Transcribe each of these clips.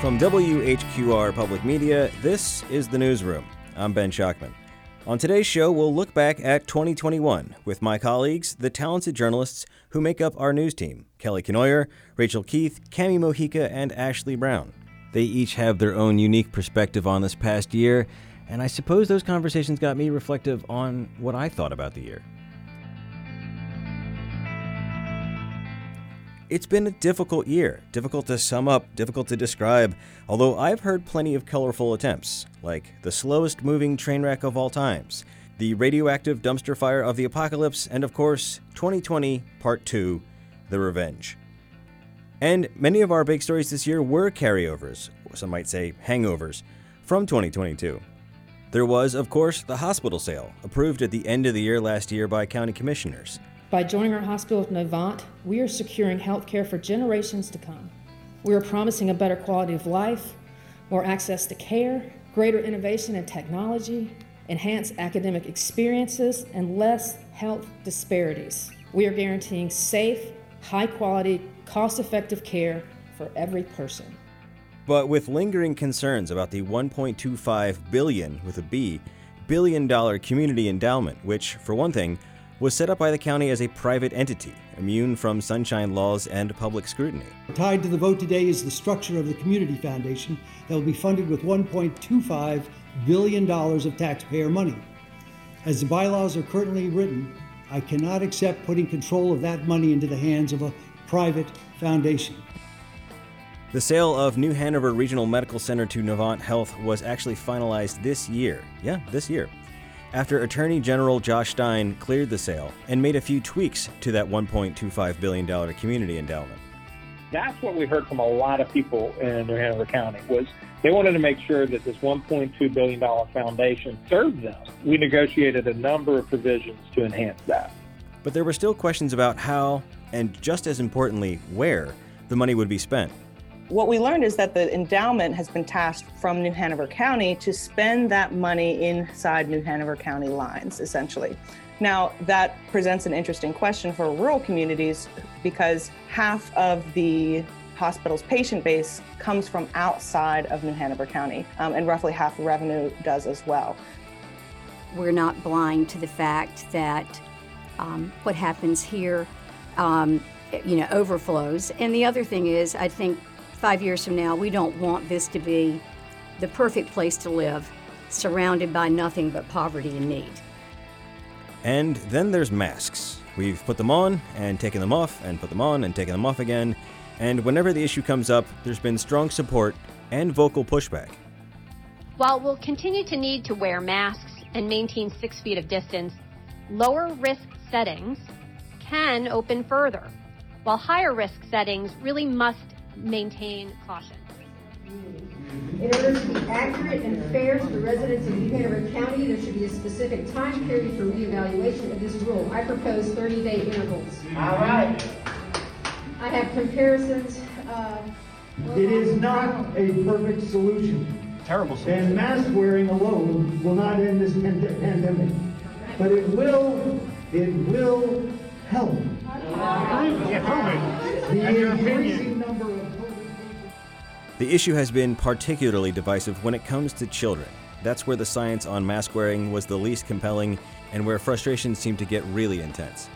From WHQR Public Media, this is the Newsroom. I'm Ben Schachtman. On today's show, we'll look back at 2021 with my colleagues, the talented journalists who make up our news team Kelly Kenoyer, Rachel Keith, Cami Mojica, and Ashley Brown. They each have their own unique perspective on this past year, and I suppose those conversations got me reflective on what I thought about the year. It's been a difficult year, difficult to sum up, difficult to describe, although I've heard plenty of colorful attempts, like the slowest moving train wreck of all times, the radioactive dumpster fire of the apocalypse, and of course, 2020 Part 2 The Revenge. And many of our big stories this year were carryovers, or some might say hangovers, from 2022. There was, of course, the hospital sale, approved at the end of the year last year by county commissioners. By joining our hospital with Novant, we are securing health care for generations to come. We are promising a better quality of life, more access to care, greater innovation and technology, enhanced academic experiences, and less health disparities. We are guaranteeing safe, high quality, cost effective care for every person. But with lingering concerns about the 1.25 billion with a B billion dollar community endowment, which, for one thing, was set up by the county as a private entity, immune from sunshine laws and public scrutiny. Tied to the vote today is the structure of the Community Foundation that will be funded with $1.25 billion of taxpayer money. As the bylaws are currently written, I cannot accept putting control of that money into the hands of a private foundation. The sale of New Hanover Regional Medical Center to Novant Health was actually finalized this year. Yeah, this year after Attorney General Josh Stein cleared the sale and made a few tweaks to that $1.25 billion community endowment. That's what we heard from a lot of people in New Hanover County was they wanted to make sure that this $1.2 billion foundation served them. We negotiated a number of provisions to enhance that. But there were still questions about how, and just as importantly, where the money would be spent. What we learned is that the endowment has been tasked from New Hanover County to spend that money inside New Hanover County lines, essentially. Now, that presents an interesting question for rural communities because half of the hospital's patient base comes from outside of New Hanover County, um, and roughly half the revenue does as well. We're not blind to the fact that um, what happens here, um, you know, overflows. And the other thing is, I think five years from now, we don't want this to be the perfect place to live, surrounded by nothing but poverty and need. And then there's masks. We've put them on and taken them off and put them on and taken them off again. And whenever the issue comes up, there's been strong support and vocal pushback. While we'll continue to need to wear masks and maintain six feet of distance, lower risk settings can open further, while higher risk settings really must maintain caution. In order to be accurate and fair to the residents of New Hanover County, there should be a specific time period for reevaluation of this rule. I propose 30-day intervals. All right. I have comparisons. Uh, it is not a perfect solution. Terrible solution. And mask wearing alone will not end this pandemic. But it will, it will help. Yeah, prove it. The increasing number of the issue has been particularly divisive when it comes to children. That's where the science on mask wearing was the least compelling and where frustration seemed to get really intense.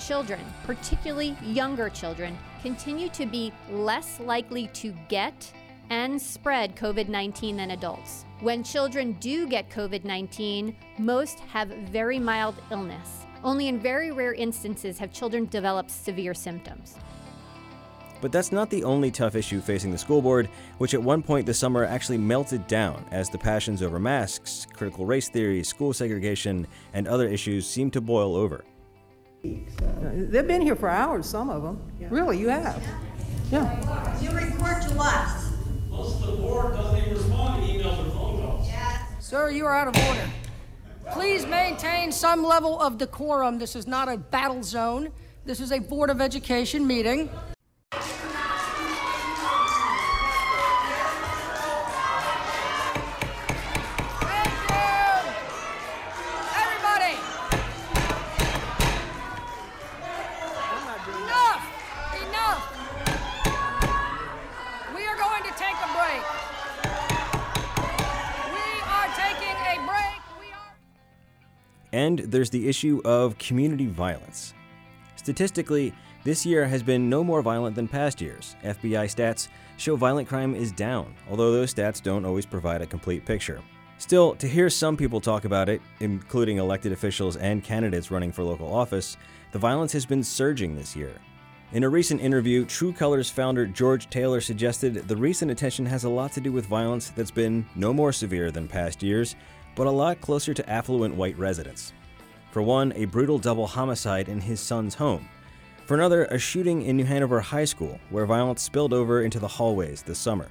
Children, particularly younger children, continue to be less likely to get and spread COVID 19 than adults. When children do get COVID 19, most have very mild illness. Only in very rare instances have children developed severe symptoms. But that's not the only tough issue facing the school board, which at one point this summer actually melted down as the passions over masks, critical race theory, school segregation, and other issues seemed to boil over. They've been here for hours, some of them. Yeah. Really, you have. Yeah. You report to us. Most of the board doesn't even respond to emails or phone calls. Yes. Sir, you are out of order. Please maintain some level of decorum. This is not a battle zone. This is a Board of Education meeting. There's the issue of community violence. Statistically, this year has been no more violent than past years. FBI stats show violent crime is down, although those stats don't always provide a complete picture. Still, to hear some people talk about it, including elected officials and candidates running for local office, the violence has been surging this year. In a recent interview, True Colors founder George Taylor suggested the recent attention has a lot to do with violence that's been no more severe than past years, but a lot closer to affluent white residents. For one, a brutal double homicide in his son's home. For another, a shooting in New Hanover High School, where violence spilled over into the hallways this summer.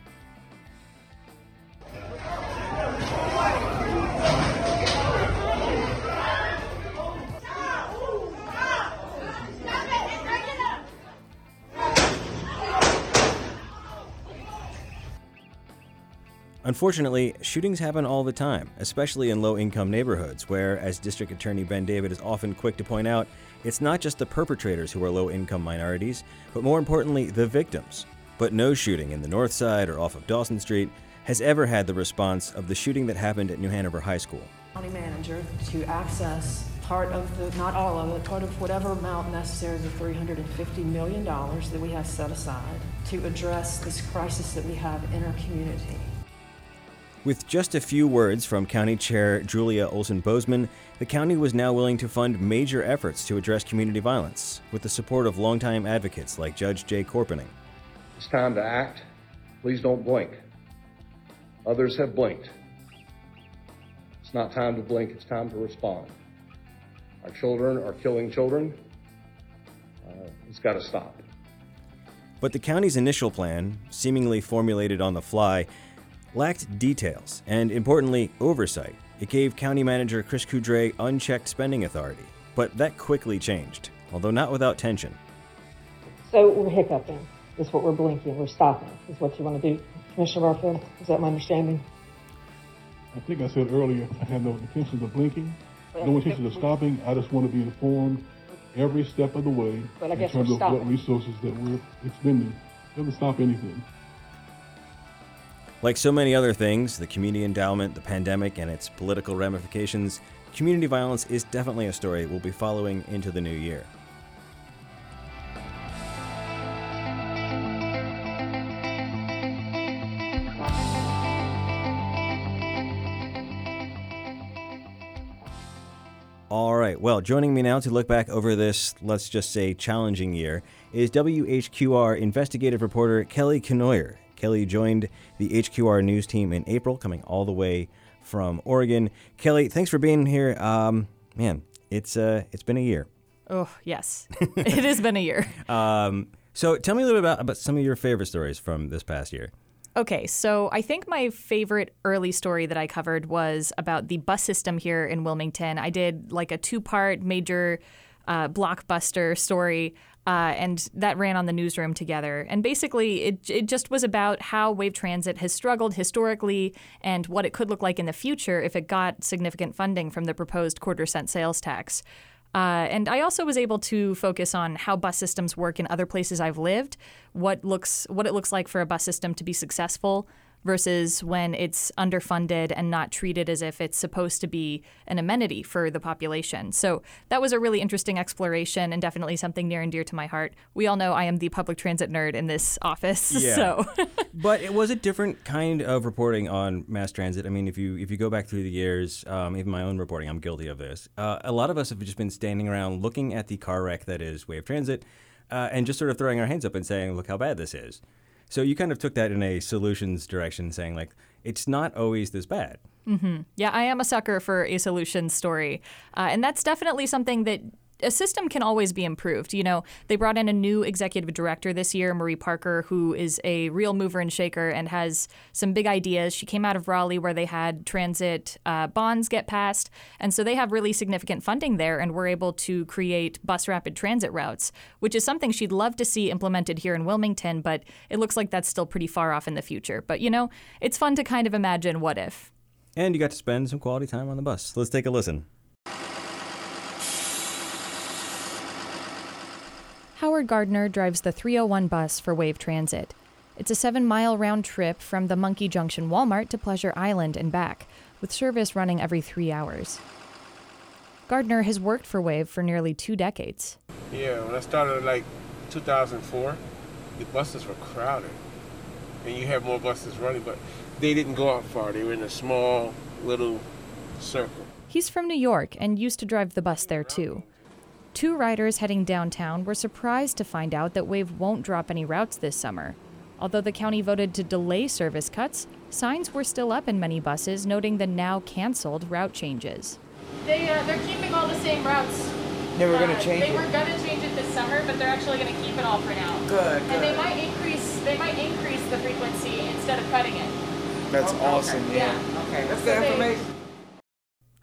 Unfortunately, shootings happen all the time, especially in low income neighborhoods, where, as District Attorney Ben David is often quick to point out, it's not just the perpetrators who are low income minorities, but more importantly, the victims. But no shooting in the North Side or off of Dawson Street has ever had the response of the shooting that happened at New Hanover High School. County manager to access part of the, not all of it, part of whatever amount necessary, the $350 million that we have set aside to address this crisis that we have in our community. With just a few words from County Chair Julia Olson Boseman, the county was now willing to fund major efforts to address community violence, with the support of longtime advocates like Judge Jay Corpening. It's time to act. Please don't blink. Others have blinked. It's not time to blink, it's time to respond. Our children are killing children. Uh, it's got to stop. But the county's initial plan, seemingly formulated on the fly, lacked details and, importantly, oversight. It gave County Manager Chris Coudriet unchecked spending authority. But that quickly changed, although not without tension. So we're hiccuping, is what we're blinking, we're stopping, is what you want to do. Commissioner Barfield, is that my understanding? I think I said earlier, I have no intentions of blinking, no intentions of stopping. I just want to be informed every step of the way But I in guess terms of what resources that we're expending. It Doesn't stop anything. Like so many other things, the community endowment, the pandemic, and its political ramifications, community violence is definitely a story we'll be following into the new year. All right, well, joining me now to look back over this, let's just say, challenging year is WHQR investigative reporter Kelly Kenoyer. Kelly joined the HQR news team in April, coming all the way from Oregon. Kelly, thanks for being here. Um, man, it's uh, it's been a year. Oh, yes. it has been a year. Um, so tell me a little bit about, about some of your favorite stories from this past year. Okay, so I think my favorite early story that I covered was about the bus system here in Wilmington. I did like a two part major uh, blockbuster story. Uh, and that ran on the newsroom together. And basically, it, it just was about how Wave Transit has struggled historically and what it could look like in the future if it got significant funding from the proposed quarter cent sales tax. Uh, and I also was able to focus on how bus systems work in other places I've lived, what looks what it looks like for a bus system to be successful versus when it's underfunded and not treated as if it's supposed to be an amenity for the population. So that was a really interesting exploration and definitely something near and dear to my heart. We all know I am the public transit nerd in this office, Yeah. so but it was a different kind of reporting on mass transit. I mean, if you if you go back through the years, um, even my own reporting, I'm guilty of this. Uh, a lot of us have just been standing around looking at the car wreck that is Wave Transit, uh, and just sort of throwing our hands up and saying, "Look how bad this is." So you kind of took that in a solutions direction, saying like, "It's not always this bad." hmm Yeah, I am a sucker for a solution story. Uh, and that's definitely something that a system can always be improved. You know, they brought in a new executive director this year, Marie Parker, who is a real mover and shaker and has some big ideas. She came out of Raleigh where they had transit uh, bonds get passed. And so they have really significant funding there and we're able to create bus rapid transit routes, which is something she'd love to see implemented here in Wilmington, but it looks like that's still pretty far off in the future. But, you know, it's fun to kind of imagine what if. And you got to spend some quality time on the bus. Let's take a listen. Howard Gardner drives the 301 bus for Wave Transit. It's a seven mile round trip from the Monkey Junction Walmart to Pleasure Island and back, with service running every three hours. Gardner has worked for Wave for nearly two decades. Yeah, when I started like 2004, the buses were crowded. And you had more buses running, but they didn't go out far. They were in a small little circle. He's from New York and used to drive the bus there too. Two riders heading downtown were surprised to find out that Wave won't drop any routes this summer. Although the county voted to delay service cuts, signs were still up in many buses noting the now canceled route changes. They, uh, they're keeping all the same routes. They were going to change They it. They were going to change it this summer, but they're actually going to keep it all for now. Good, And they might increase. They might increase the frequency instead of cutting it. That's Okay. awesome. Yeah. Yeah. Okay, that's So the they- information.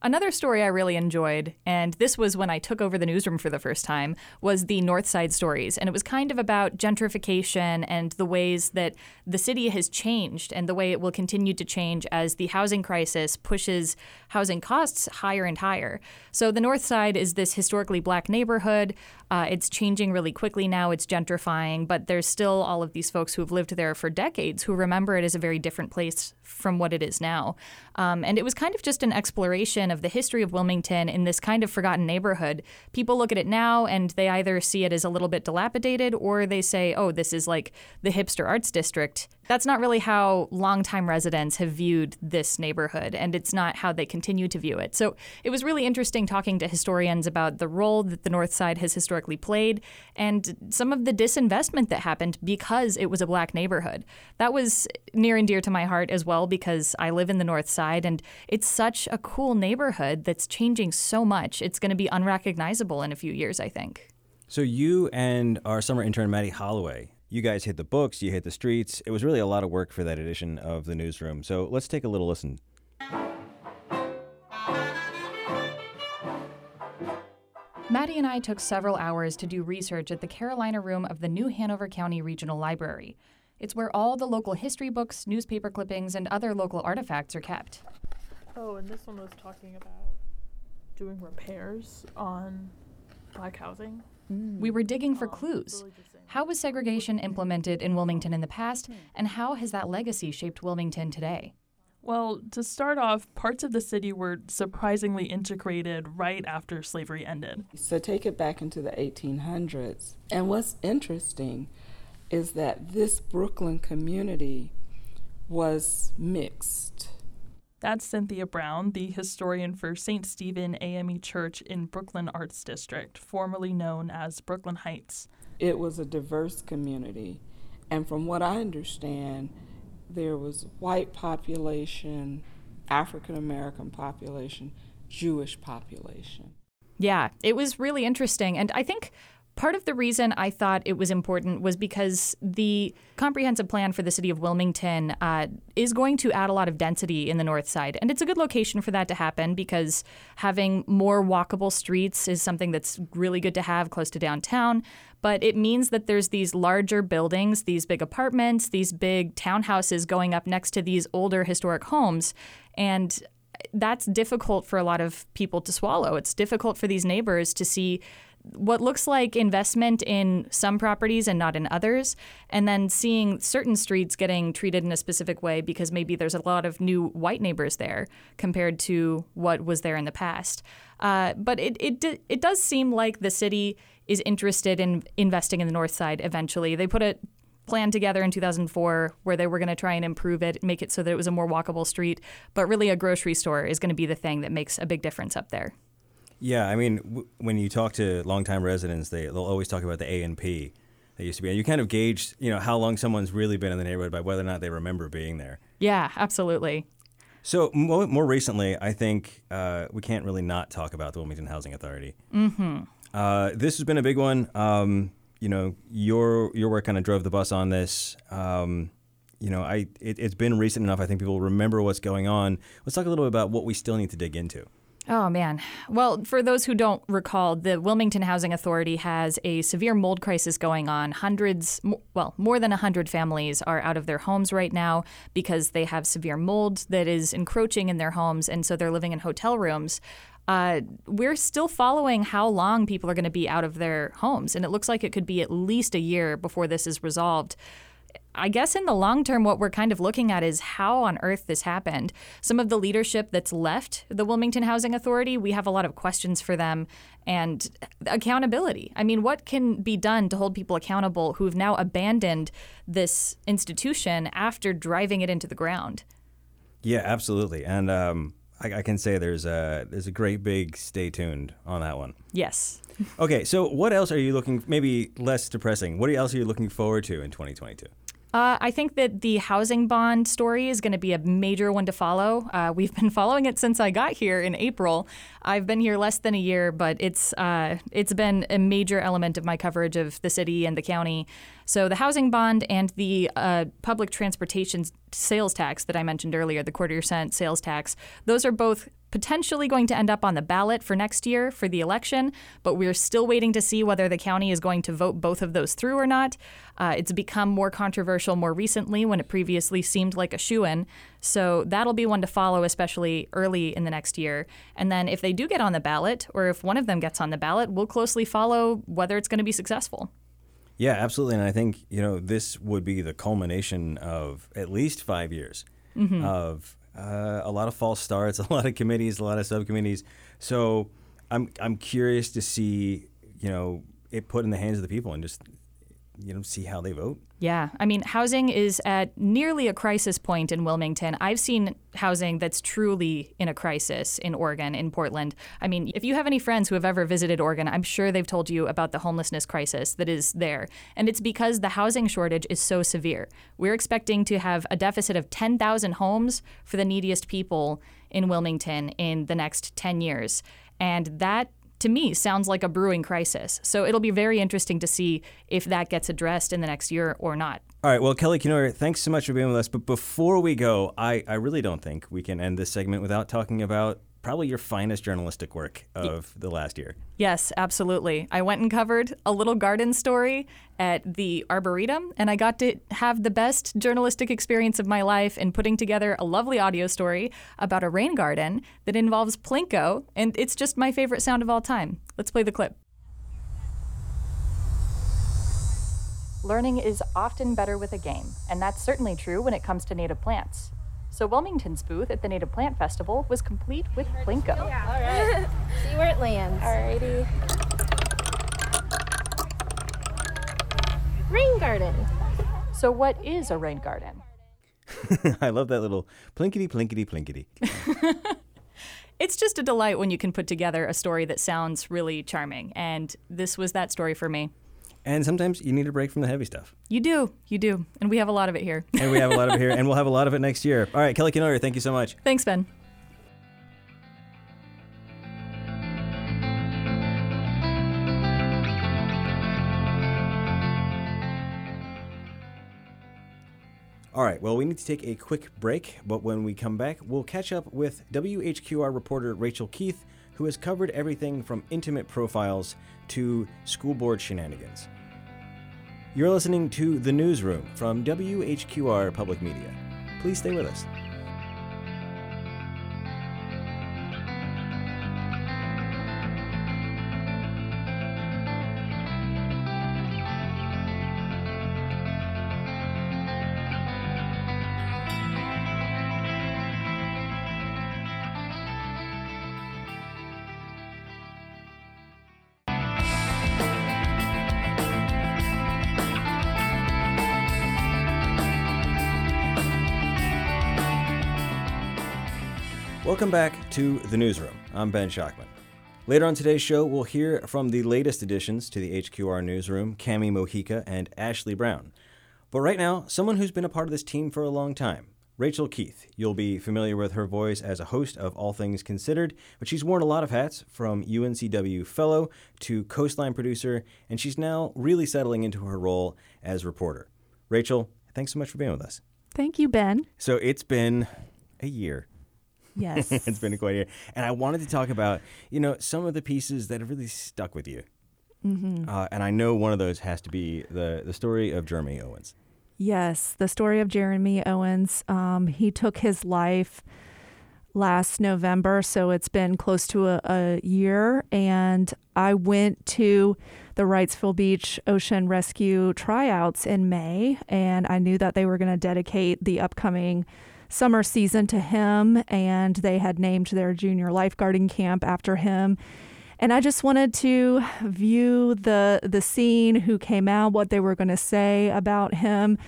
Another story I really enjoyed, and this was when I took over the newsroom for the first time, was the North Side Stories. And it was kind of about gentrification and the ways that the city has changed and the way it will continue to change as the housing crisis pushes housing costs higher and higher. So the North Side is this historically black neighborhood. Uh, it's changing really quickly now, it's gentrifying, but there's still all of these folks who have lived there for decades who remember it as a very different place from what it is now. Um, and it was kind of just an exploration of the history of Wilmington in this kind of forgotten neighborhood. People look at it now and they either see it as a little bit dilapidated or they say, oh, this is like the hipster arts district. That's not really how longtime residents have viewed this neighborhood, and it's not how they continue to view it. So it was really interesting talking to historians about the role that the North Side has historically played and some of the disinvestment that happened because it was a black neighborhood. That was near and dear to my heart as well because I live in the North Side, and it's such a cool neighborhood that's changing so much. It's going to be unrecognizable in a few years, I think. So you and our summer intern Maddie Holloway, you guys hit the books, you hit the streets. It was really a lot of work for that edition of the newsroom. So let's take a little listen. Maddie and I took several hours to do research at the Carolina Room of the New Hanover County Regional Library. It's where all the local history books, newspaper clippings, and other local artifacts are kept. Oh, and this one was talking about doing repairs on black housing. We were digging for um, clues. How was segregation implemented in Wilmington in the past, and how has that legacy shaped Wilmington today? Well, to start off, parts of the city were surprisingly integrated right after slavery ended. So take it back into the 1800s. And what's interesting is that this Brooklyn community was mixed. That's Cynthia Brown, the historian for St. Stephen AME Church in Brooklyn Arts District, formerly known as Brooklyn Heights. It was a diverse community. And from what I understand, there was white population, African American population, Jewish population. Yeah, it was really interesting. And I think part of the reason I thought it was important was because the comprehensive plan for the city of Wilmington uh, is going to add a lot of density in the north side. And it's a good location for that to happen because having more walkable streets is something that's really good to have close to downtown. But it means that there's these larger buildings, these big apartments, these big townhouses going up next to these older historic homes. And that's difficult for a lot of people to swallow. It's difficult for these neighbors to see what looks like investment in some properties and not in others, and then seeing certain streets getting treated in a specific way because maybe there's a lot of new white neighbors there compared to what was there in the past. Uh, but it, it, it does seem like the city is interested in investing in the north side eventually. They put a plan together in 2004 where they were going to try and improve it, make it so that it was a more walkable street, but really a grocery store is going to be the thing that makes a big difference up there. Yeah, I mean, w- when you talk to longtime residents, they they'll always talk about the A and P that used to be. And you kind of gauge, you know, how long someone's really been in the neighborhood by whether or not they remember being there. Yeah, absolutely. So more, more recently, I think uh, we can't really not talk about the Wilmington Housing Authority. Mm-hmm. Uh, this has been a big one. Um, you know, your your work kind of drove the bus on this. Um, you know, I it, it's been recent enough. I think people remember what's going on. Let's talk a little bit about what we still need to dig into. Oh, man. Well, for those who don't recall, the Wilmington Housing Authority has a severe mold crisis going on. Hundreds, well, more than 100 families are out of their homes right now because they have severe mold that is encroaching in their homes, and so they're living in hotel rooms. Uh, we're still following how long people are going to be out of their homes, and it looks like it could be at least a year before this is resolved I guess in the long term, what we're kind of looking at is how on earth this happened. Some of the leadership that's left the Wilmington Housing Authority, we have a lot of questions for them and accountability. I mean, what can be done to hold people accountable who've now abandoned this institution after driving it into the ground? Yeah, absolutely. And um, I, I, can say there's a there's a great big stay tuned on that one. Yes. okay, so what else are you looking? Maybe less depressing. What else are you looking forward to in 2022? Uh, I think that the housing bond story is going to be a major one to follow. Uh, we've been following it since I got here in April. I've been here less than a year, but it's uh, it's been a major element of my coverage of the city and the county. So the housing bond and the uh, public transportation sales tax that I mentioned earlier, the quarter cent sales tax, those are both potentially going to end up on the ballot for next year for the election, but we're still waiting to see whether the county is going to vote both of those through or not. Uh, it's become more controversial more recently when it previously seemed like a shoe in. So that'll be one to follow, especially early in the next year. And then if they do get on the ballot, or if one of them gets on the ballot, we'll closely follow whether it's going to be successful. Yeah, absolutely. And I think, you know, this would be the culmination of at least five years mm-hmm. of uh, a lot of false starts, a lot of committees, a lot of subcommittees. So I'm, I'm curious to see, you know, it put in the hands of the people and just you know see how they vote. Yeah, I mean, housing is at nearly a crisis point in Wilmington. I've seen housing that's truly in a crisis in Oregon, in Portland. I mean, if you have any friends who have ever visited Oregon, I'm sure they've told you about the homelessness crisis that is there. And it's because the housing shortage is so severe. We're expecting to have a deficit of 10,000 homes for the neediest people in Wilmington in the next 10 years. And that to me sounds like a brewing crisis. So it'll be very interesting to see if that gets addressed in the next year or not. All right. Well, Kelly Kenoyer, thanks so much for being with us. But before we go, I, I really don't think we can end this segment without talking about probably your finest journalistic work of the last year. Yes, absolutely. I went and covered a little garden story at the Arboretum, and I got to have the best journalistic experience of my life in putting together a lovely audio story about a rain garden that involves Plinko, and it's just my favorite sound of all time. Let's play the clip. Learning is often better with a game, and that's certainly true when it comes to native plants. So Wilmington's booth at the Native Plant Festival was complete with Plinko. Yeah. All right. See where it lands. Alrighty. Rain garden. So what is a rain garden? I love that little plinkety plinkety plinkety. it's just a delight when you can put together a story that sounds really charming, and this was that story for me. And sometimes you need a break from the heavy stuff. You do, you do, and we have a lot of it here. and we have a lot of it here, and we'll have a lot of it next year. All right, Kelly Kenoyer, thank you so much. Thanks, Ben. All right, well, we need to take a quick break, but when we come back, we'll catch up with WHQR reporter Rachel Keith, who has covered everything from intimate profiles to school board shenanigans. You're listening to The Newsroom from WHQR Public Media. Please stay with us. Welcome back to The Newsroom. I'm Ben Schachtman. Later on today's show, we'll hear from the latest additions to the HQR Newsroom, Cami Mojica and Ashley Brown. But right now, someone who's been a part of this team for a long time, Rachel Keith. You'll be familiar with her voice as a host of All Things Considered, but she's worn a lot of hats from UNCW fellow to Coastline producer, and she's now really settling into her role as reporter. Rachel, thanks so much for being with us. Thank you, Ben. So it's been a year Yes. it's been quite a year. And I wanted to talk about, you know, some of the pieces that have really stuck with you. Mm-hmm. Uh, and I know one of those has to be the, the story of Jeremy Owens. Yes, the story of Jeremy Owens. Um, he took his life last November, so it's been close to a, a year. And I went to the Wrightsville Beach Ocean Rescue tryouts in May, and I knew that they were going to dedicate the upcoming summer season to him, and they had named their junior lifeguarding camp after him. And I just wanted to view the the scene, who came out, what they were going to say about him.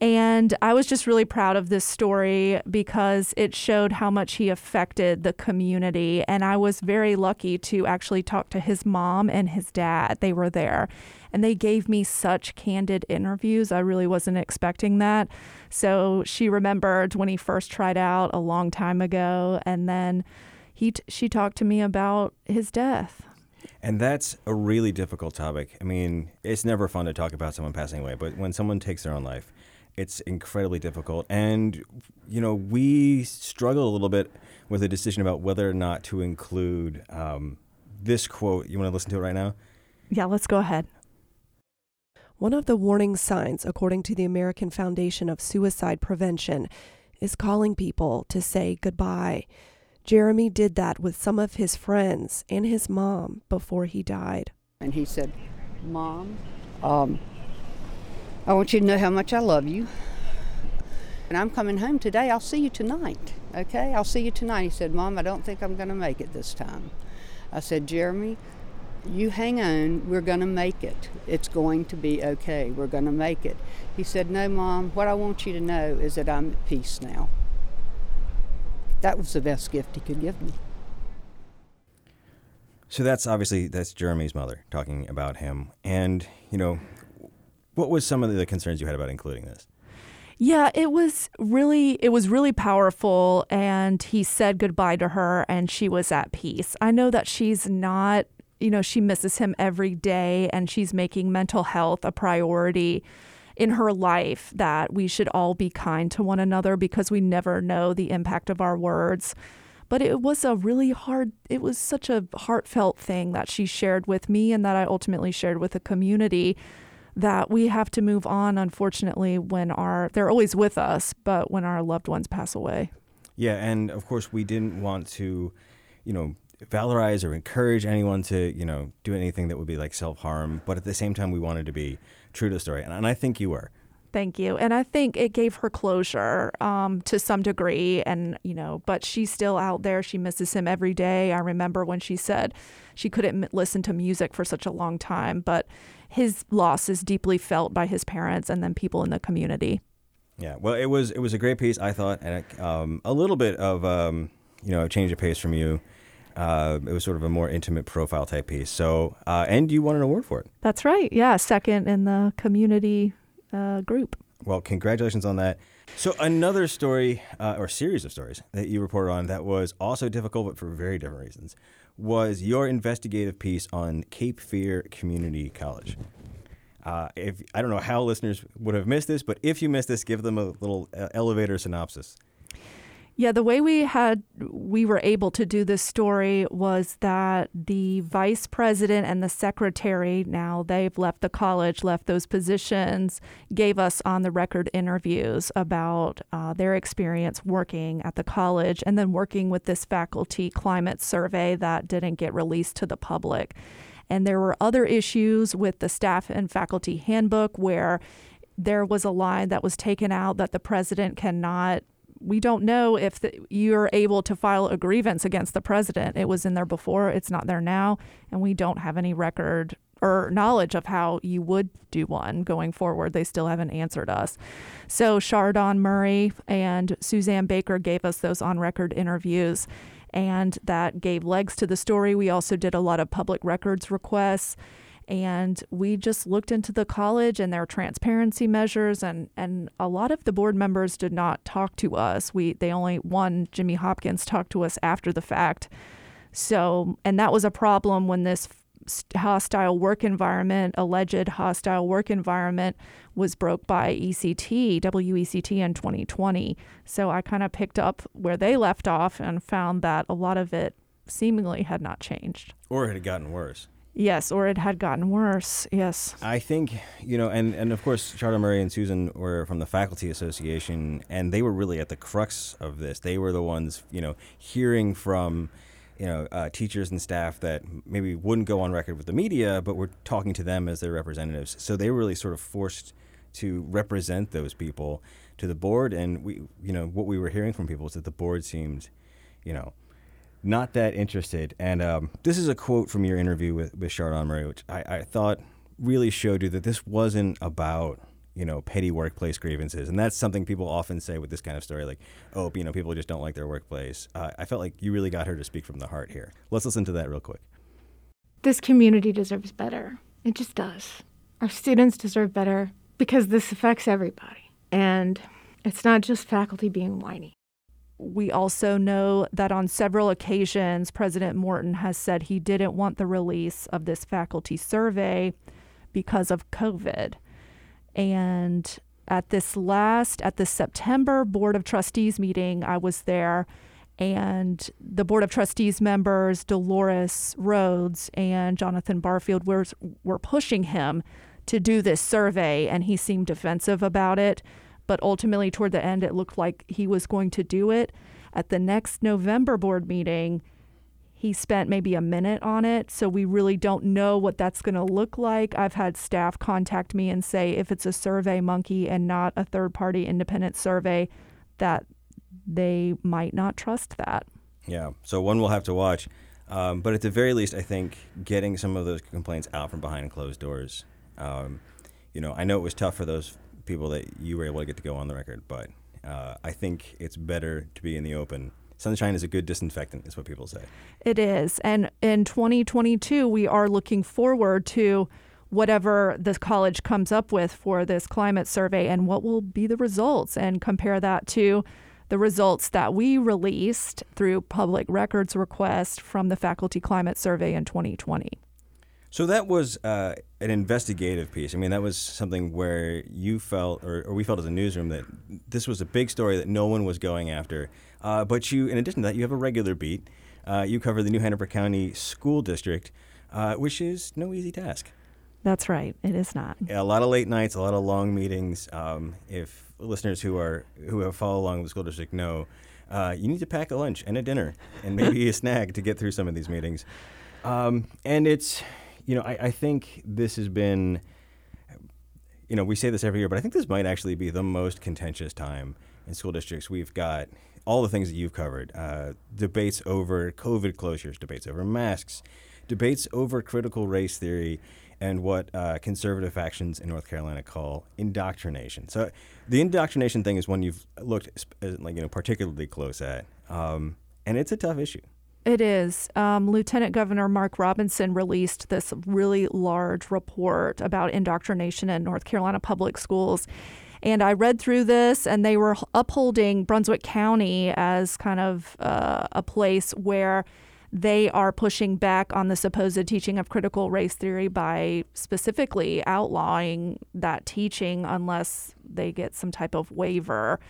And I was just really proud of this story because it showed how much he affected the community. And I was very lucky to actually talk to his mom and his dad. They were there and they gave me such candid interviews. I really wasn't expecting that. So she remembered when he first tried out a long time ago. And then he t- she talked to me about his death. And that's a really difficult topic. I mean, it's never fun to talk about someone passing away, but when someone takes their own life, it's incredibly difficult. And, you know, we struggle a little bit with a decision about whether or not to include um, this quote. You want to listen to it right now? Yeah, let's go ahead. One of the warning signs, according to the American Foundation of Suicide Prevention, is calling people to say goodbye. Jeremy did that with some of his friends and his mom before he died. And he said, Mom, um, I want you to know how much I love you. And I'm coming home today. I'll see you tonight. Okay? I'll see you tonight. He said, Mom, I don't think I'm going to make it this time. I said, Jeremy, you hang on. We're going to make it. It's going to be okay. We're going to make it. He said, No, Mom, what I want you to know is that I'm at peace now. That was the best gift he could give me. So that's obviously that's Jeremy's mother talking about him, and you know, what was some of the concerns you had about including this? Yeah, it was really it was really powerful and he said goodbye to her and she was at peace. I know that she's not, you know, she misses him every day and she's making mental health a priority in her life that we should all be kind to one another because we never know the impact of our words. But it was a really hard, it was such a heartfelt thing that she shared with me and that I ultimately shared with the community that we have to move on, unfortunately, when our, they're always with us, but when our loved ones pass away. Yeah, and of course, we didn't want to, you know, valorize or encourage anyone to, you know, do anything that would be like self harm, but at the same time, we wanted to be true to the story. And, and I think you were. Thank you. And I think it gave her closure um, to some degree. And, you know, but she's still out there. She misses him every day. I remember when she said she couldn't m- listen to music for such a long time, but his loss is deeply felt by his parents and then people in the community. Yeah, well, it was it was a great piece, I thought, and um, a little bit of um, you know a change of pace from you. Uh, it was sort of a more intimate profile type piece. So, uh, and you won an award for it. That's right. Yeah, second in the community uh, group. Well, congratulations on that. So, another story uh, or series of stories that you reported on that was also difficult, but for very different reasons, was your investigative piece on Cape Fear Community College. Uh, if I don't know how listeners would have missed this, but if you missed this, give them a little uh, elevator synopsis. Yeah, the way we had we were able to do this story was that the vice president and the secretary now they've left the college, left those positions, gave us on the record interviews about uh, their experience working at the college and then working with this faculty climate survey that didn't get released to the public. And there were other issues with the staff and faculty handbook where there was a line that was taken out that the president cannot we don't know if the, you're able to file a grievance against the president. It was in there before, it's not there now, and we don't have any record or knowledge of how you would do one going forward. They still haven't answered us. So Chardon Murray and Suzanne Baker gave us those on record interviews, and that gave legs to the story. We also did a lot of public records requests and we just looked into the college and their transparency measures and and a lot of the board members did not talk to us. We they only one Jimmy Hopkins talked to us after the fact. So and that was a problem when this hostile work environment alleged hostile work environment was broke by ECT WECT in 2020 so I kind of picked up where they left off and found that a lot of it seemingly had not changed. Or it had gotten worse Yes, or it had gotten worse. Yes. I think, you know, and, and of course, Charlotte Murray and Susan were from the Faculty Association, and they were really at the crux of this. They were the ones, you know, hearing from, you know, uh, teachers and staff that maybe wouldn't go on record with the media, but were talking to them as their representatives. So they were really sort of forced to represent those people to the board. And we, you know, what we were hearing from people is that the board seemed, you know, not that interested. And um, this is a quote from your interview with, with Chardon Murray, which I, I thought really showed you that this wasn't about you know petty workplace grievances. And that's something people often say with this kind of story like oh you know people just don't like their workplace. Uh, i felt like you really got her to speak from the heart here. Let's listen to that real quick. This community deserves better. It just does. Our students deserve better because this affects everybody. And it's not just faculty being whiny we also know that on several occasions, President Morton has said he didn't want the release of this faculty survey because of COVID. And at this last, at the September Board of Trustees meeting, I was there, and the Board of Trustees members, Dolores Rhodes and Jonathan Barfield, were, were pushing him to do this survey, and he seemed defensive about it but ultimately toward the end it looked like he was going to do it. At the next November board meeting, he spent maybe a minute on it, so we really don't know what that's going to look like. I've had staff contact me and say if it's a survey monkey and not a third party independent survey that they might not trust that. Yeah, so one we'll have to watch. Um, but at the very least, I think getting some of those complaints out from behind closed doors. Um, you know, I know it was tough for those people that you were able to get to go on the record, but uh, I think it's better to be in the open. Sunshine is a good disinfectant, is what people say. It is. And in 2022, we are looking forward to whatever the college comes up with for this climate survey and what will be the results, and compare that to the results that we released through public records request from the faculty climate survey in 2020. So that was uh, an investigative piece. I mean, that was something where you felt, or, or, we felt as a newsroom, that this was a big story that no one was going after. Uh, but you, in addition to that, you have a regular beat. Uh, you cover the New Hanover County School District, uh, which is no easy task. That's right. It is not. A lot of late nights, a lot of long meetings. Um, if listeners who are who have followed along with the school district know, uh, you need to pack a lunch and a dinner and maybe a snack to get through some of these meetings. Um, and it's you know, I, I think this has been, you know, we say this every year, but I think this might actually be the most contentious time in school districts. We've got all the things that you've covered uh, debates over COVID closures, debates over masks, debates over critical race theory, and what uh, conservative factions in North Carolina call indoctrination. So the indoctrination thing is one you've looked like you know particularly close at, um, and it's a tough issue. It is. Um, Lieutenant Governor Mark Robinson released this really large report about indoctrination in North Carolina public schools. And I read through this, and they were upholding Brunswick County as kind of uh, a place where they are pushing back on the supposed teaching of critical race theory by specifically outlawing that teaching unless they get some type of waiver.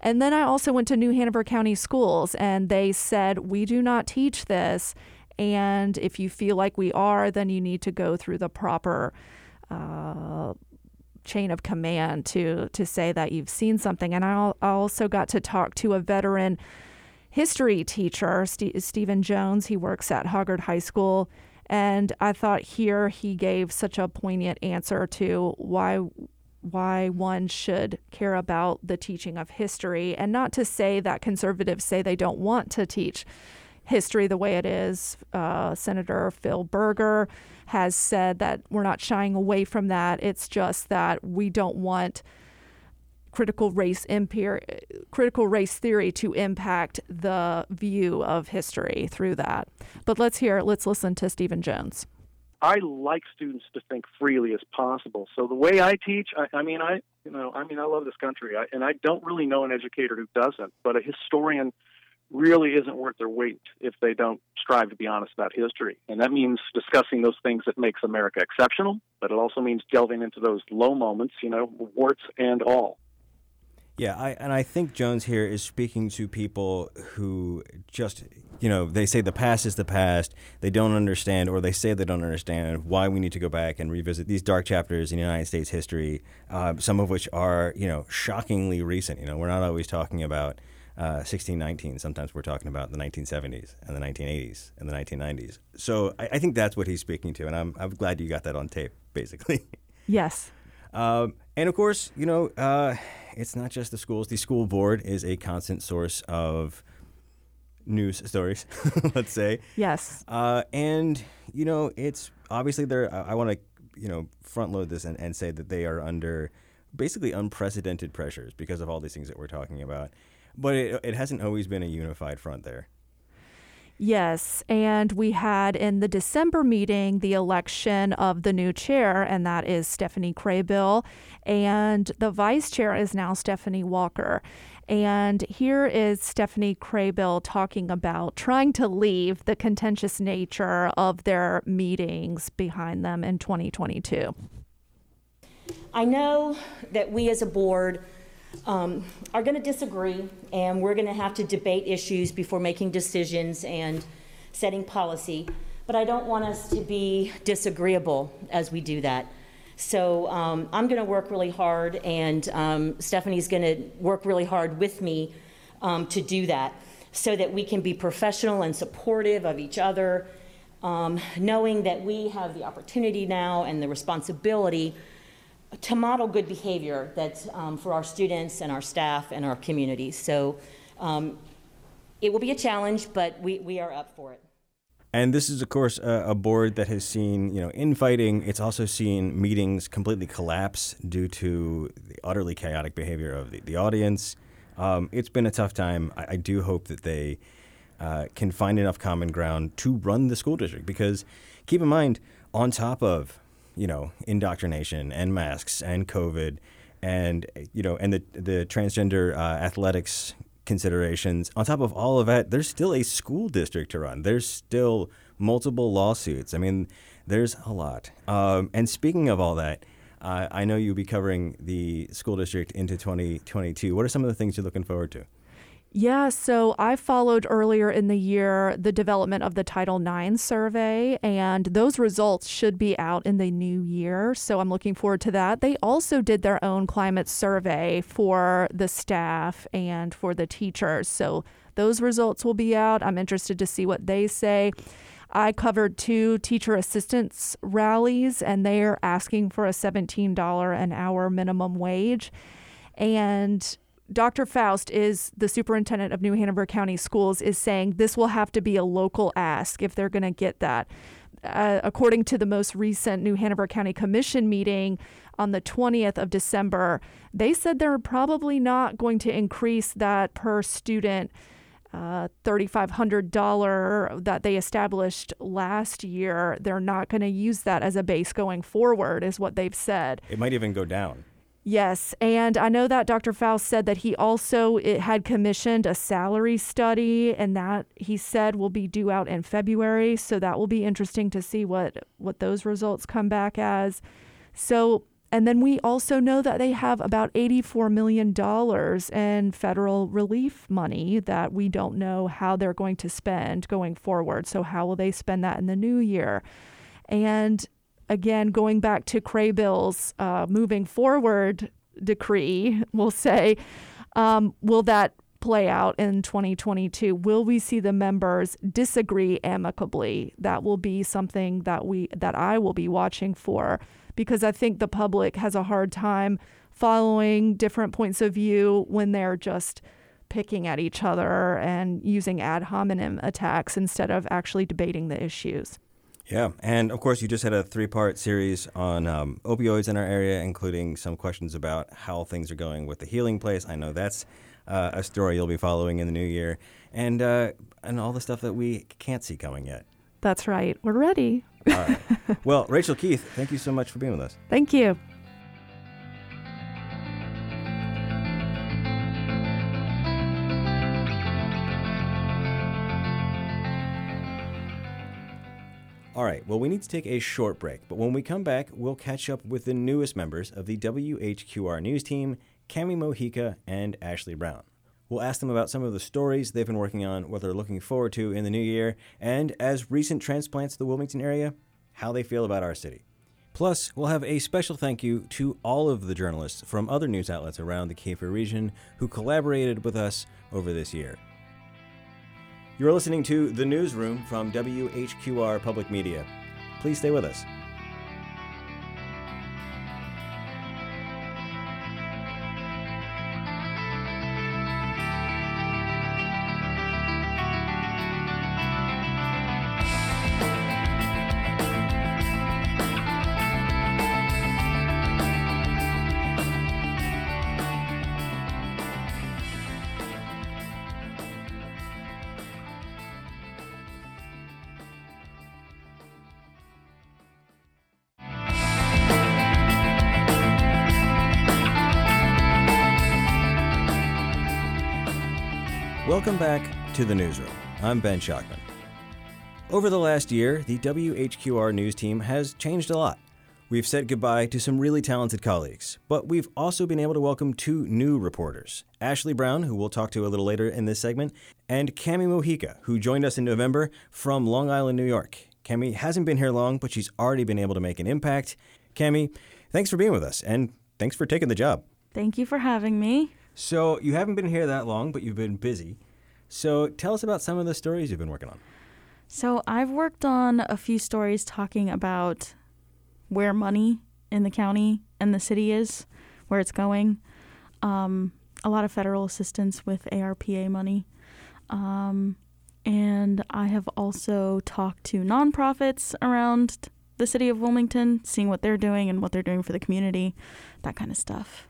And then I also went to New Hanover County Schools, and they said, We do not teach this. And if you feel like we are, then you need to go through the proper uh, chain of command to to say that you've seen something. And I, also got to talk to a veteran history teacher, St- Stephen Jones. He works at Hoggard High School. And I thought here he gave such a poignant answer to why why one should care about the teaching of history. And not to say that conservatives say they don't want to teach history the way it is. Uh, Senator Phil Berger has said that we're not shying away from that. It's just that we don't want critical race critical race theory to impact the view of history through that. But let's hear let's listen to Stephen Jones. I like students to think freely as possible. So the way I teach, I, I mean, I you know, I mean, I love this country, I, and I don't really know an educator who doesn't. But a historian really isn't worth their weight if they don't strive to be honest about history. And that means discussing those things that makes America exceptional, but it also means delving into those low moments, you know, warts and all. Yeah, I, and I think Jones here is speaking to people who just, you know, they say the past is the past. They don't understand, or they say they don't understand why we need to go back and revisit these dark chapters in United States history, uh, some of which are, you know, shockingly recent. You know, we're not always talking about uh, 1619. Sometimes we're talking about the 1970s and the 1980s and the 1990s. So I, I think that's what he's speaking to, and I'm, I'm glad you got that on tape, basically. Yes. Um, and of course, you know, uh, it's not just the schools. The school board is a constant source of news stories, let's say. Yes. Uh, and, you know, it's obviously there. I, I want to, you know, front load this and, and say that they are under basically unprecedented pressures because of all these things that we're talking about. But it, it hasn't always been a unified front there. Yes, and we had in the December meeting the election of the new chair, and that is Stephanie Kraybill, and the vice chair is now Stephanie Walker. And here is Stephanie Kraybill talking about trying to leave the contentious nature of their meetings behind them in 2022. I know that we as a board um, are going to disagree, and we're going to have to debate issues before making decisions and setting policy. But I don't want us to be disagreeable as we do that. So um, I'm going to work really hard, and um, Stephanie's going to work really hard with me um, to do that so that we can be professional and supportive of each other, um, knowing that we have the opportunity now and the responsibility to model good behavior that's um, for our students and our staff and our communities. So um, it will be a challenge, but we, we are up for it. And this is, of course, a, a, board that has seen, you know, infighting. It's also seen meetings completely collapse due to the utterly chaotic behavior of the, the audience. Um, it's been a tough time. I, I do hope that they uh, can find enough common ground to run the school district because keep in mind, on top of you know, indoctrination and masks and COVID and, you know, and the, the transgender uh, athletics considerations. On top of all of that, there's still a school district to run. There's still multiple lawsuits. I mean, there's a lot. Um, and speaking of all that, uh, I know you'll be covering the school district into 2022. What are some of the things you're looking forward to? Yeah, so I followed earlier in the year the development of the Title IX survey, and those results should be out in the new year. So I'm looking forward to that. They also did their own climate survey for the staff and for the teachers. So those results will be out. I'm interested to see what they say. I covered two teacher assistance rallies, and they are asking for a $17 an hour minimum wage. And Dr. Foust is the superintendent of New Hanover County Schools is saying this will have to be a local ask if they're going to get that. Uh, according to the most recent New Hanover County Commission meeting on the 20th of December, they said they're probably not going to increase that per student uh, $3,500 that they established last year. They're not going to use that as a base going forward, is what they've said. It might even go down. Yes, and I know that Dr. Foust said that he also had commissioned a salary study, and that he said will be due out in February. So that will be interesting to see what what those results come back as. So, and then we also know that they have about eighty-four million dollars in federal relief money that we don't know how they're going to spend going forward. So how will they spend that in the new year? And again, going back to Kraybill's uh, moving forward decree, we'll say, um, will that play out in 2022? Will we see the members disagree amicably? That will be something that we that I will be watching for because I think the public has a hard time following different points of view when they're just picking at each other and using ad hominem attacks instead of actually debating the issues. Yeah, and of course, you just had a three part series on um, opioids in our area, including some questions about how things are going with the healing place. I know that's uh, a story you'll be following in the new year, and uh, and all the stuff that we can't see coming yet. That's right. We're ready. All right. well, Rachel Keith, thank you so much for being with us. Thank you. All right, well, we need to take a short break, but when we come back, we'll catch up with the newest members of the WHQR News team, Cami Mojica and Ashley Brown. We'll ask them about some of the stories they've been working on, what they're looking forward to in the new year, and as recent transplants to the Wilmington area, how they feel about our city. Plus, we'll have a special thank you to all of the journalists from other news outlets around the Cape Fear region who collaborated with us over this year. You're listening to The Newsroom from WHQR Public Media. Please stay with us. To the newsroom. I'm Ben Schachtman. Over the last year, the WHQR news team has changed a lot. We've said goodbye to some really talented colleagues, but we've also been able to welcome two new reporters Ashley Brown, who we'll talk to a little later in this segment, and Cami Mojica, who joined us in November from Long Island, New York. Cami hasn't been here long, but she's already been able to make an impact. Cami, thanks for being with us, and thanks for taking the job. Thank you for having me. So, you haven't been here that long, but you've been busy. So, tell us about some of the stories you've been working on. So, I've worked on a few stories talking about where money in the county and the city is, where it's going. Um, a lot of federal assistance with ARPA money. Um, and I have also talked to nonprofits around the city of Wilmington, seeing what they're doing and what they're doing for the community, that kind of stuff.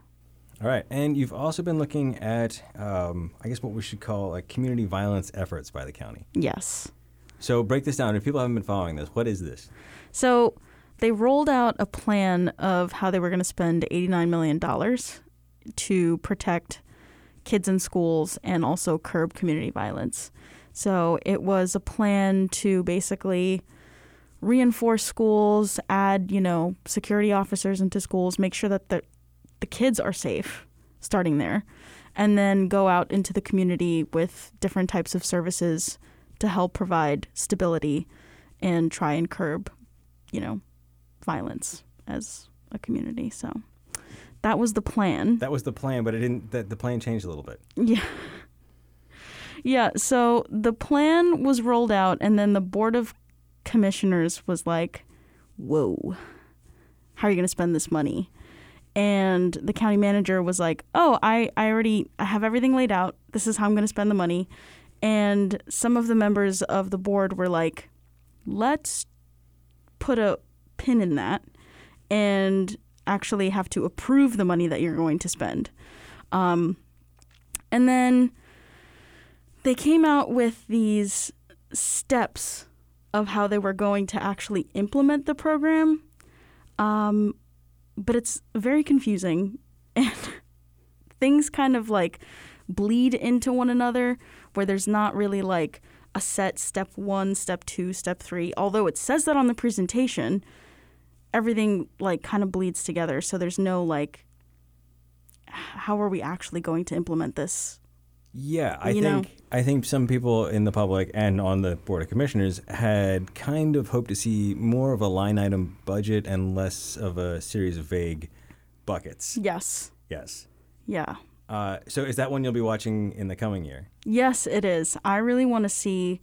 All right, and you've also been looking at, um, I guess, what we should call like community violence efforts by the county. Yes. So break this down. If people haven't been following this, what is this? So they rolled out a plan of how they were going to spend $89 million to protect kids in schools and also curb community violence. So it was a plan to basically reinforce schools, add, you know, security officers into schools, make sure that the the kids are safe starting there, and then go out into the community with different types of services to help provide stability and try and curb, you know, violence as a community. So that was the plan. That was the plan, but it didn't. That the plan changed a little bit. Yeah. Yeah, so the plan was rolled out, and then the Board of Commissioners was like, Whoa, how are you going to spend this money? And the county manager was like, "Oh, I I already I have everything laid out. This is how I'm going to spend the money." And some of the members of the board were like, "Let's put a pin in that and actually have to approve the money that you're going to spend." Um, and then they came out with these steps of how they were going to actually implement the program. Um, but it's very confusing and things kind of like bleed into one another where there's not really like a set step one, step two, step three. Although it says that on the presentation, everything like kind of bleeds together. So there's no like, how are we actually going to implement this? Yeah, I You think know? I think some people in the public and on the board of commissioners had kind of hoped to see more of a line item budget and less of a series of vague buckets. Yes. Yes. Yeah. Uh, so is that one you'll be watching in the coming year? Yes, it is. I really want to see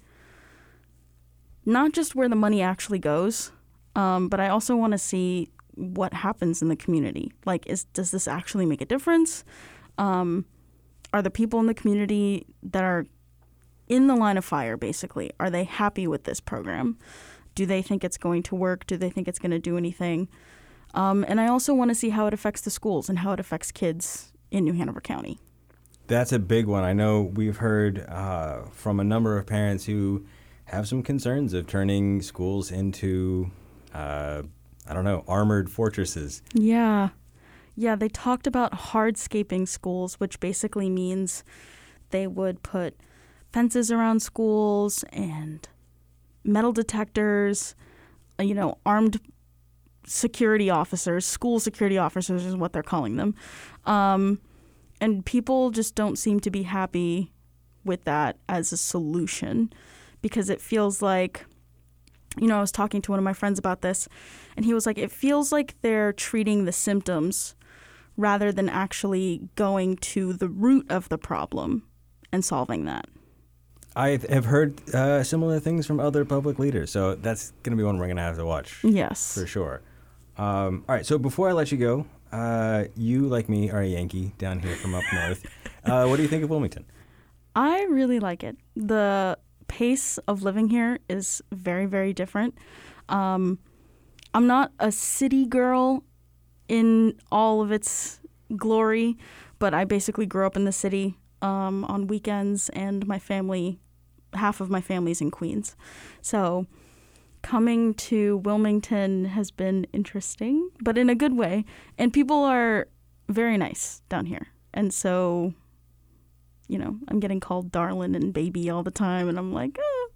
not just where the money actually goes, um, but I also want to see what happens in the community. Like, is does this actually make a difference? Um, are the people in the community that are in the line of fire, basically, are they happy with this program? Do they think it's going to work? Do they think it's going to do anything? Um, and I also want to see how it affects the schools and how it affects kids in New Hanover County. That's a big one. I know we've heard uh, from a number of parents who have some concerns of turning schools into, uh, I don't know, armored fortresses. Yeah. Yeah, they talked about hardscaping schools, which basically means they would put fences around schools and metal detectors, uh, you know, armed security officers, school security officers is what they're calling them, um, And people just don't seem to be happy with that as a solution because it feels like you know, I was talking to one of my friends about this, and he was like, it feels like they're treating the symptoms rather than actually going to the root of the problem and solving that. I have heard uh, similar things from other public leaders, so that's going to be one we're going to have to watch. Yes. For sure. Um, all right, so before I let you go, uh, you, like me, are a Yankee down here from up north. Uh, what do you think of Wilmington? I really like it. The pace of living here is very, very different. Um, I'm not a city girl in all of its glory, but I basically grew up in the city um, on weekends, and my family, half of my family's in Queens. So coming to Wilmington has been interesting, but in a good way. And people are very nice down here. And so you know, I'm getting called darling and baby all the time, and I'm like, oh.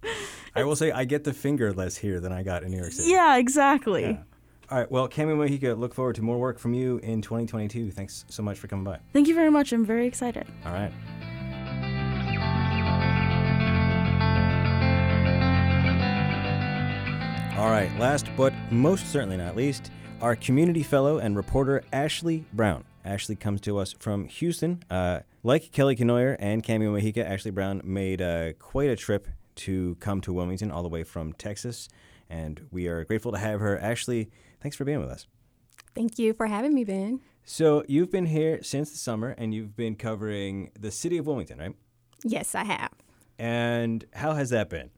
I will say I get the finger less here than I got in New York City. Yeah, exactly. Yeah. All right. Well, Cami Mojica, look forward to more work from you in 2022. Thanks so much for coming by. Thank you very much. I'm very excited. All right. All right. Last but most certainly not least, our community fellow and reporter Ashley Brown. Ashley comes to us from Houston. Uh, like Kelly Kenoyer and Cami Mojica, Ashley Brown made uh, quite a trip to come to Wilmington all the way from Texas, and we are grateful to have her. Ashley, thanks for being with us. Thank you for having me, Ben. So you've been here since the summer, and you've been covering the city of Wilmington, right? Yes, I have. And how has that been?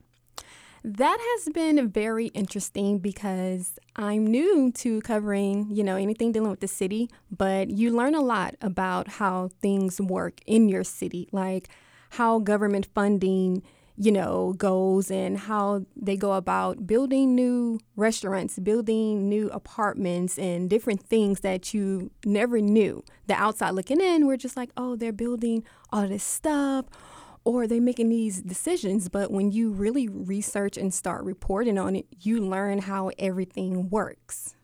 That has been very interesting because I'm new to covering, you know, anything dealing with the city, but you learn a lot about how things work in your city, like how government funding, you know, goes and how they go about building new restaurants, building new apartments and different things that you never knew. The outside looking in, we're just like, "Oh, they're building all this stuff." or they're making these decisions. But when you really research and start reporting on it, you learn how everything works.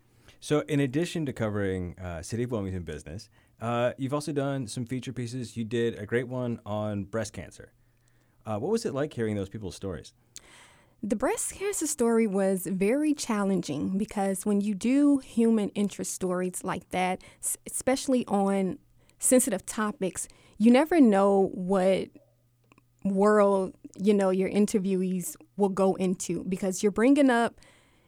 So, in addition to covering uh, City of Wilmington business, uh, you've also done some feature pieces. You did a great one on breast cancer. Uh, what was it like hearing those people's stories? The breast cancer story was very challenging because when you do human interest stories like that, especially on sensitive topics, you never know what world, you know, your interviewees will go into because you're bringing up,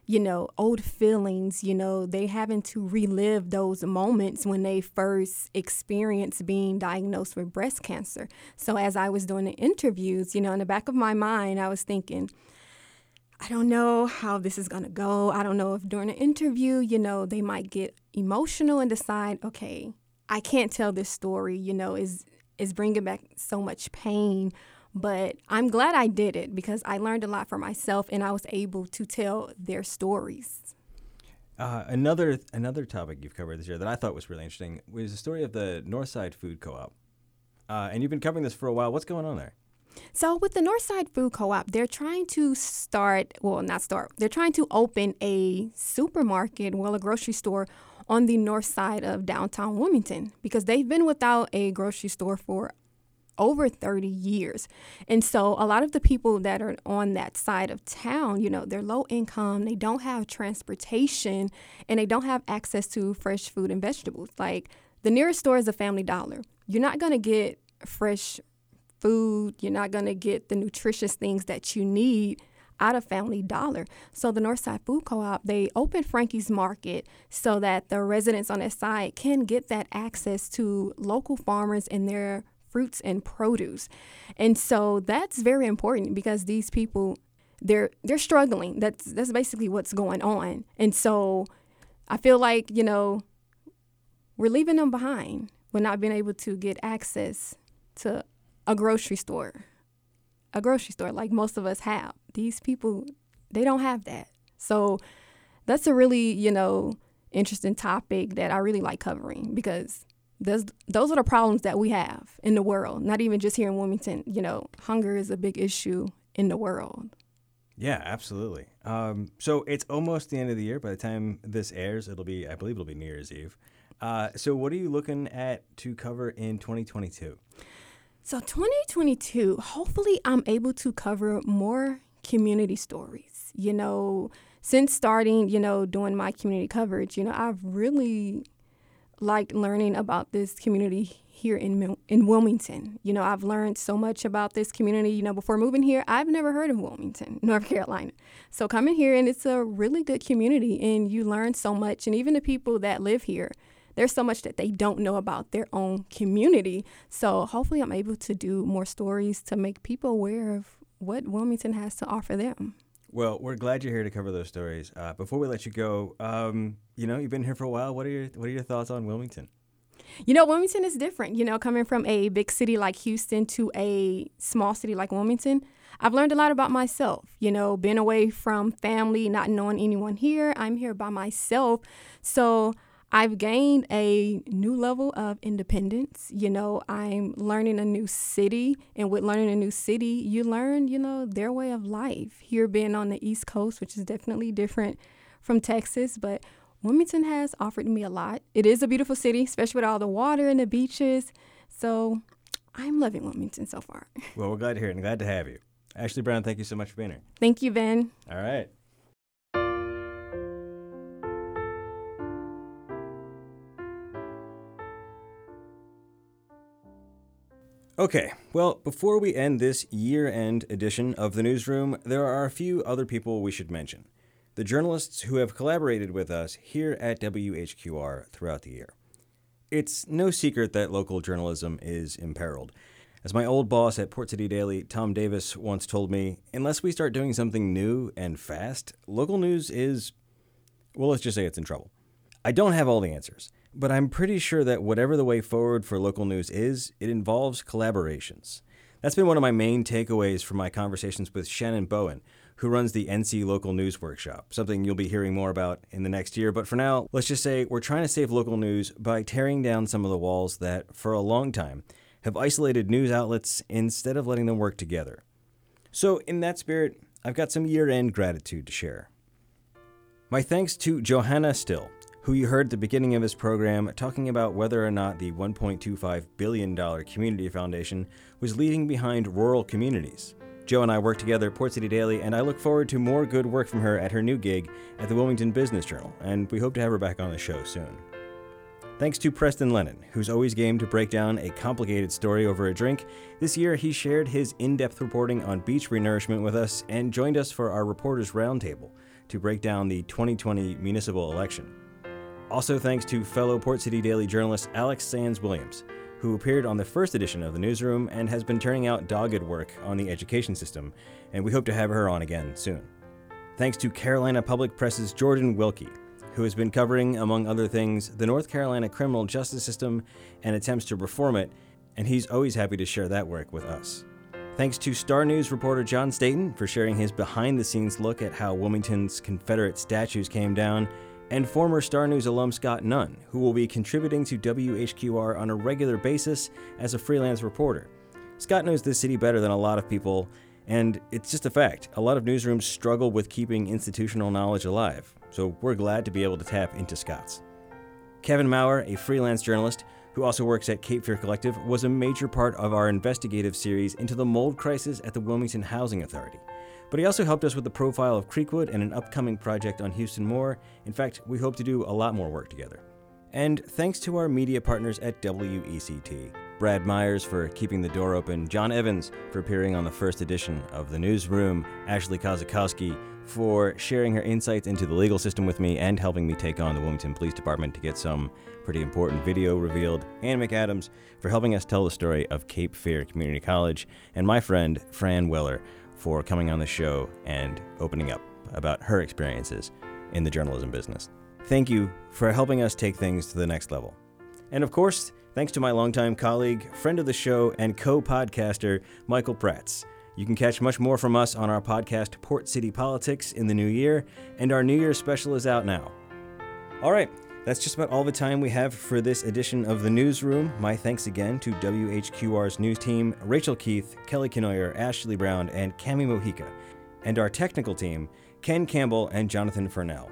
you know, old feelings, you know, they having to relive those moments when they first experienced being diagnosed with breast cancer. So as I was doing the interviews, you know, in the back of my mind, I was thinking, I don't know how this is going to go. I don't know if during an interview, you know, they might get emotional and decide, okay, I can't tell this story, you know, is is bringing back so much pain but I'm glad I did it because I learned a lot for myself and I was able to tell their stories. Uh, another another topic you've covered this year that I thought was really interesting was the story of the Northside Food Co-op, uh, and you've been covering this for a while. What's going on there? So with the Northside Food Co-op, they're trying to start, well, not start. They're trying to open a supermarket, well, a grocery store on the north side of downtown Wilmington because they've been without a grocery store for over 30 years. And so a lot of the people that are on that side of town, you know, they're low income, they don't have transportation, and they don't have access to fresh food and vegetables. Like the nearest store is a family dollar. You're not going to get fresh food, you're not going to get the nutritious things that you need out of Family Dollar. So the Northside Food Co-op, they opened Frankie's Market so that the residents on that side can get that access to local farmers and their fruits and produce. And so that's very important because these people they're they're struggling. That's that's basically what's going on. And so I feel like, you know, we're leaving them behind. We're not being able to get access to a grocery store. A grocery store like most of us have. These people they don't have that. So that's a really, you know, interesting topic that I really like covering because those those are the problems that we have in the world. Not even just here in Wilmington. You know, hunger is a big issue in the world. Yeah, absolutely. Um, so it's almost the end of the year. By the time this airs, it'll be, I believe, it'll be New Year's Eve. Uh, so what are you looking at to cover in 2022? So 2022, hopefully I'm able to cover more community stories. You know, since starting, you know, doing my community coverage, you know, I've really liked learning about this community here in in Wilmington. You know, I've learned so much about this community. You know, before moving here, I've never heard of Wilmington, North Carolina. So coming here and it's a really good community and you learn so much and even the people that live here, there's so much that they don't know about their own community. So hopefully I'm able to do more stories to make people aware of what Wilmington has to offer them. Well, we're glad you're here to cover those stories. Uh, before we let you go, um, you know, you've been here for a while. What are your What are your thoughts on Wilmington? You know, Wilmington is different. You know, coming from a big city like Houston to a small city like Wilmington, I've learned a lot about myself. You know, being away from family, not knowing anyone here. I'm here by myself, so I've gained a new level of independence. You know, I'm learning a new city, and with learning a new city, you learn, you know, their way of life. Here, being on the East Coast, which is definitely different from Texas, but Wilmington has offered me a lot. It is a beautiful city, especially with all the water and the beaches. So I'm loving Wilmington so far. Well, we're glad to hear it and glad to have you. Ashley Brown, thank you so much for being here. Thank you, Ben. All right. Okay, well, before we end this year end edition of the newsroom, there are a few other people we should mention. The journalists who have collaborated with us here at WHQR throughout the year. It's no secret that local journalism is imperiled. As my old boss at Port City Daily, Tom Davis, once told me, unless we start doing something new and fast, local news is, well, let's just say it's in trouble. I don't have all the answers. But I'm pretty sure that whatever the way forward for local news is, it involves collaborations. That's been one of my main takeaways from my conversations with Shannan Bowen, who runs the NC Local News Workshop, something you'll be hearing more about in the next year. But for now, let's just say we're trying to save local news by tearing down some of the walls that, for a long time, have isolated news outlets instead of letting them work together. So, in that spirit, I've got some year end gratitude to share. My thanks to Johanna Still, who you heard at the beginning of this program talking about whether or not the $1.25 billion Community Foundation was leaving behind rural communities. Joe and I work together at Port City Daily, and I look forward to more good work from her at her new gig at the Wilmington Business Journal, and we hope to have her back on the show soon. Thanks to Preston Lennon, who's always game to break down a complicated story over a drink. This year, he shared his in depth reporting on beach renourishment with us and joined us for our Reporters Roundtable to break down the 2020 municipal election. Also, thanks to fellow Port City Daily journalist Alex Sands Williams, who appeared on the first edition of the newsroom and has been turning out dogged work on the education system, and we hope to have her on again soon. Thanks to Carolina Public Press's Jordan Wilkie, who has been covering, among other things, the North Carolina criminal justice system and attempts to reform it, and he's always happy to share that work with us. Thanks to Star News reporter John Staton for sharing his behind the scenes look at how Wilmington's Confederate statues came down and former Star News alum Scott Nunn, who will be contributing to WHQR on a regular basis as a freelance reporter. Scott knows this city better than a lot of people, and it's just a fact. A lot of newsrooms struggle with keeping institutional knowledge alive, so we're glad to be able to tap into Scott's. Kevin Maurer, a freelance journalist who also works at Cape Fear Collective, was a major part of our investigative series into the mold crisis at the Wilmington Housing Authority. But he also helped us with the profile of Creekwood and an upcoming project on Houston Moore. In fact, we hope to do a lot more work together. And thanks to our media partners at WECT Brad Myers for keeping the door open, John Evans for appearing on the first edition of The Newsroom, Ashley Kozakowski for sharing her insights into the legal system with me and helping me take on the Wilmington Police Department to get some pretty important video revealed, and McAdams for helping us tell the story of Cape Fear Community College, and my friend Fran Weller for coming on the show and opening up about her experiences in the journalism business. Thank you for helping us take things to the next level. And of course, thanks to my longtime colleague, friend of the show, and co podcaster, Michael Prats. You can catch much more from us on our podcast, Port City Politics, in the new year, and our New Year special is out now. All right, that's just about all the time we have for this edition of The Newsroom. My thanks again to WHQR's news team, Rachel Keith, Kelly Kenoyer, Ashley Brown, and Cami Mojica. and our technical team, Ken Campbell and Jonathan Furnell.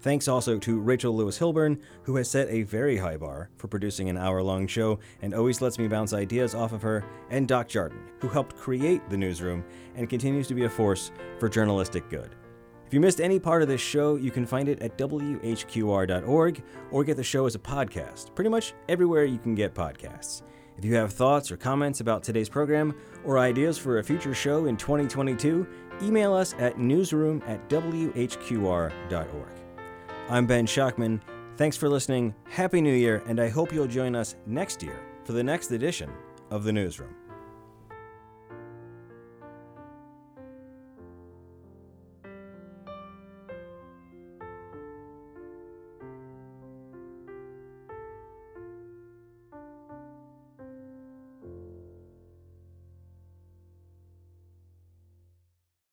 Thanks also to Rachel Lewis Hilburn, who has set a very high bar for producing an hour long show and always lets me bounce ideas off of her, and Doc Jardin, who helped create the newsroom and continues to be a force for journalistic good. If you missed any part of this show, you can find it at WHQR.org or get the show as a podcast, pretty much everywhere you can get podcasts. If you have thoughts or comments about today's program or ideas for a future show in 2022, email us at newsroom at WHQR.org. I'm Ben Schachtman. Thanks for listening. Happy New Year, and I hope you'll join us next year for the next edition of The Newsroom.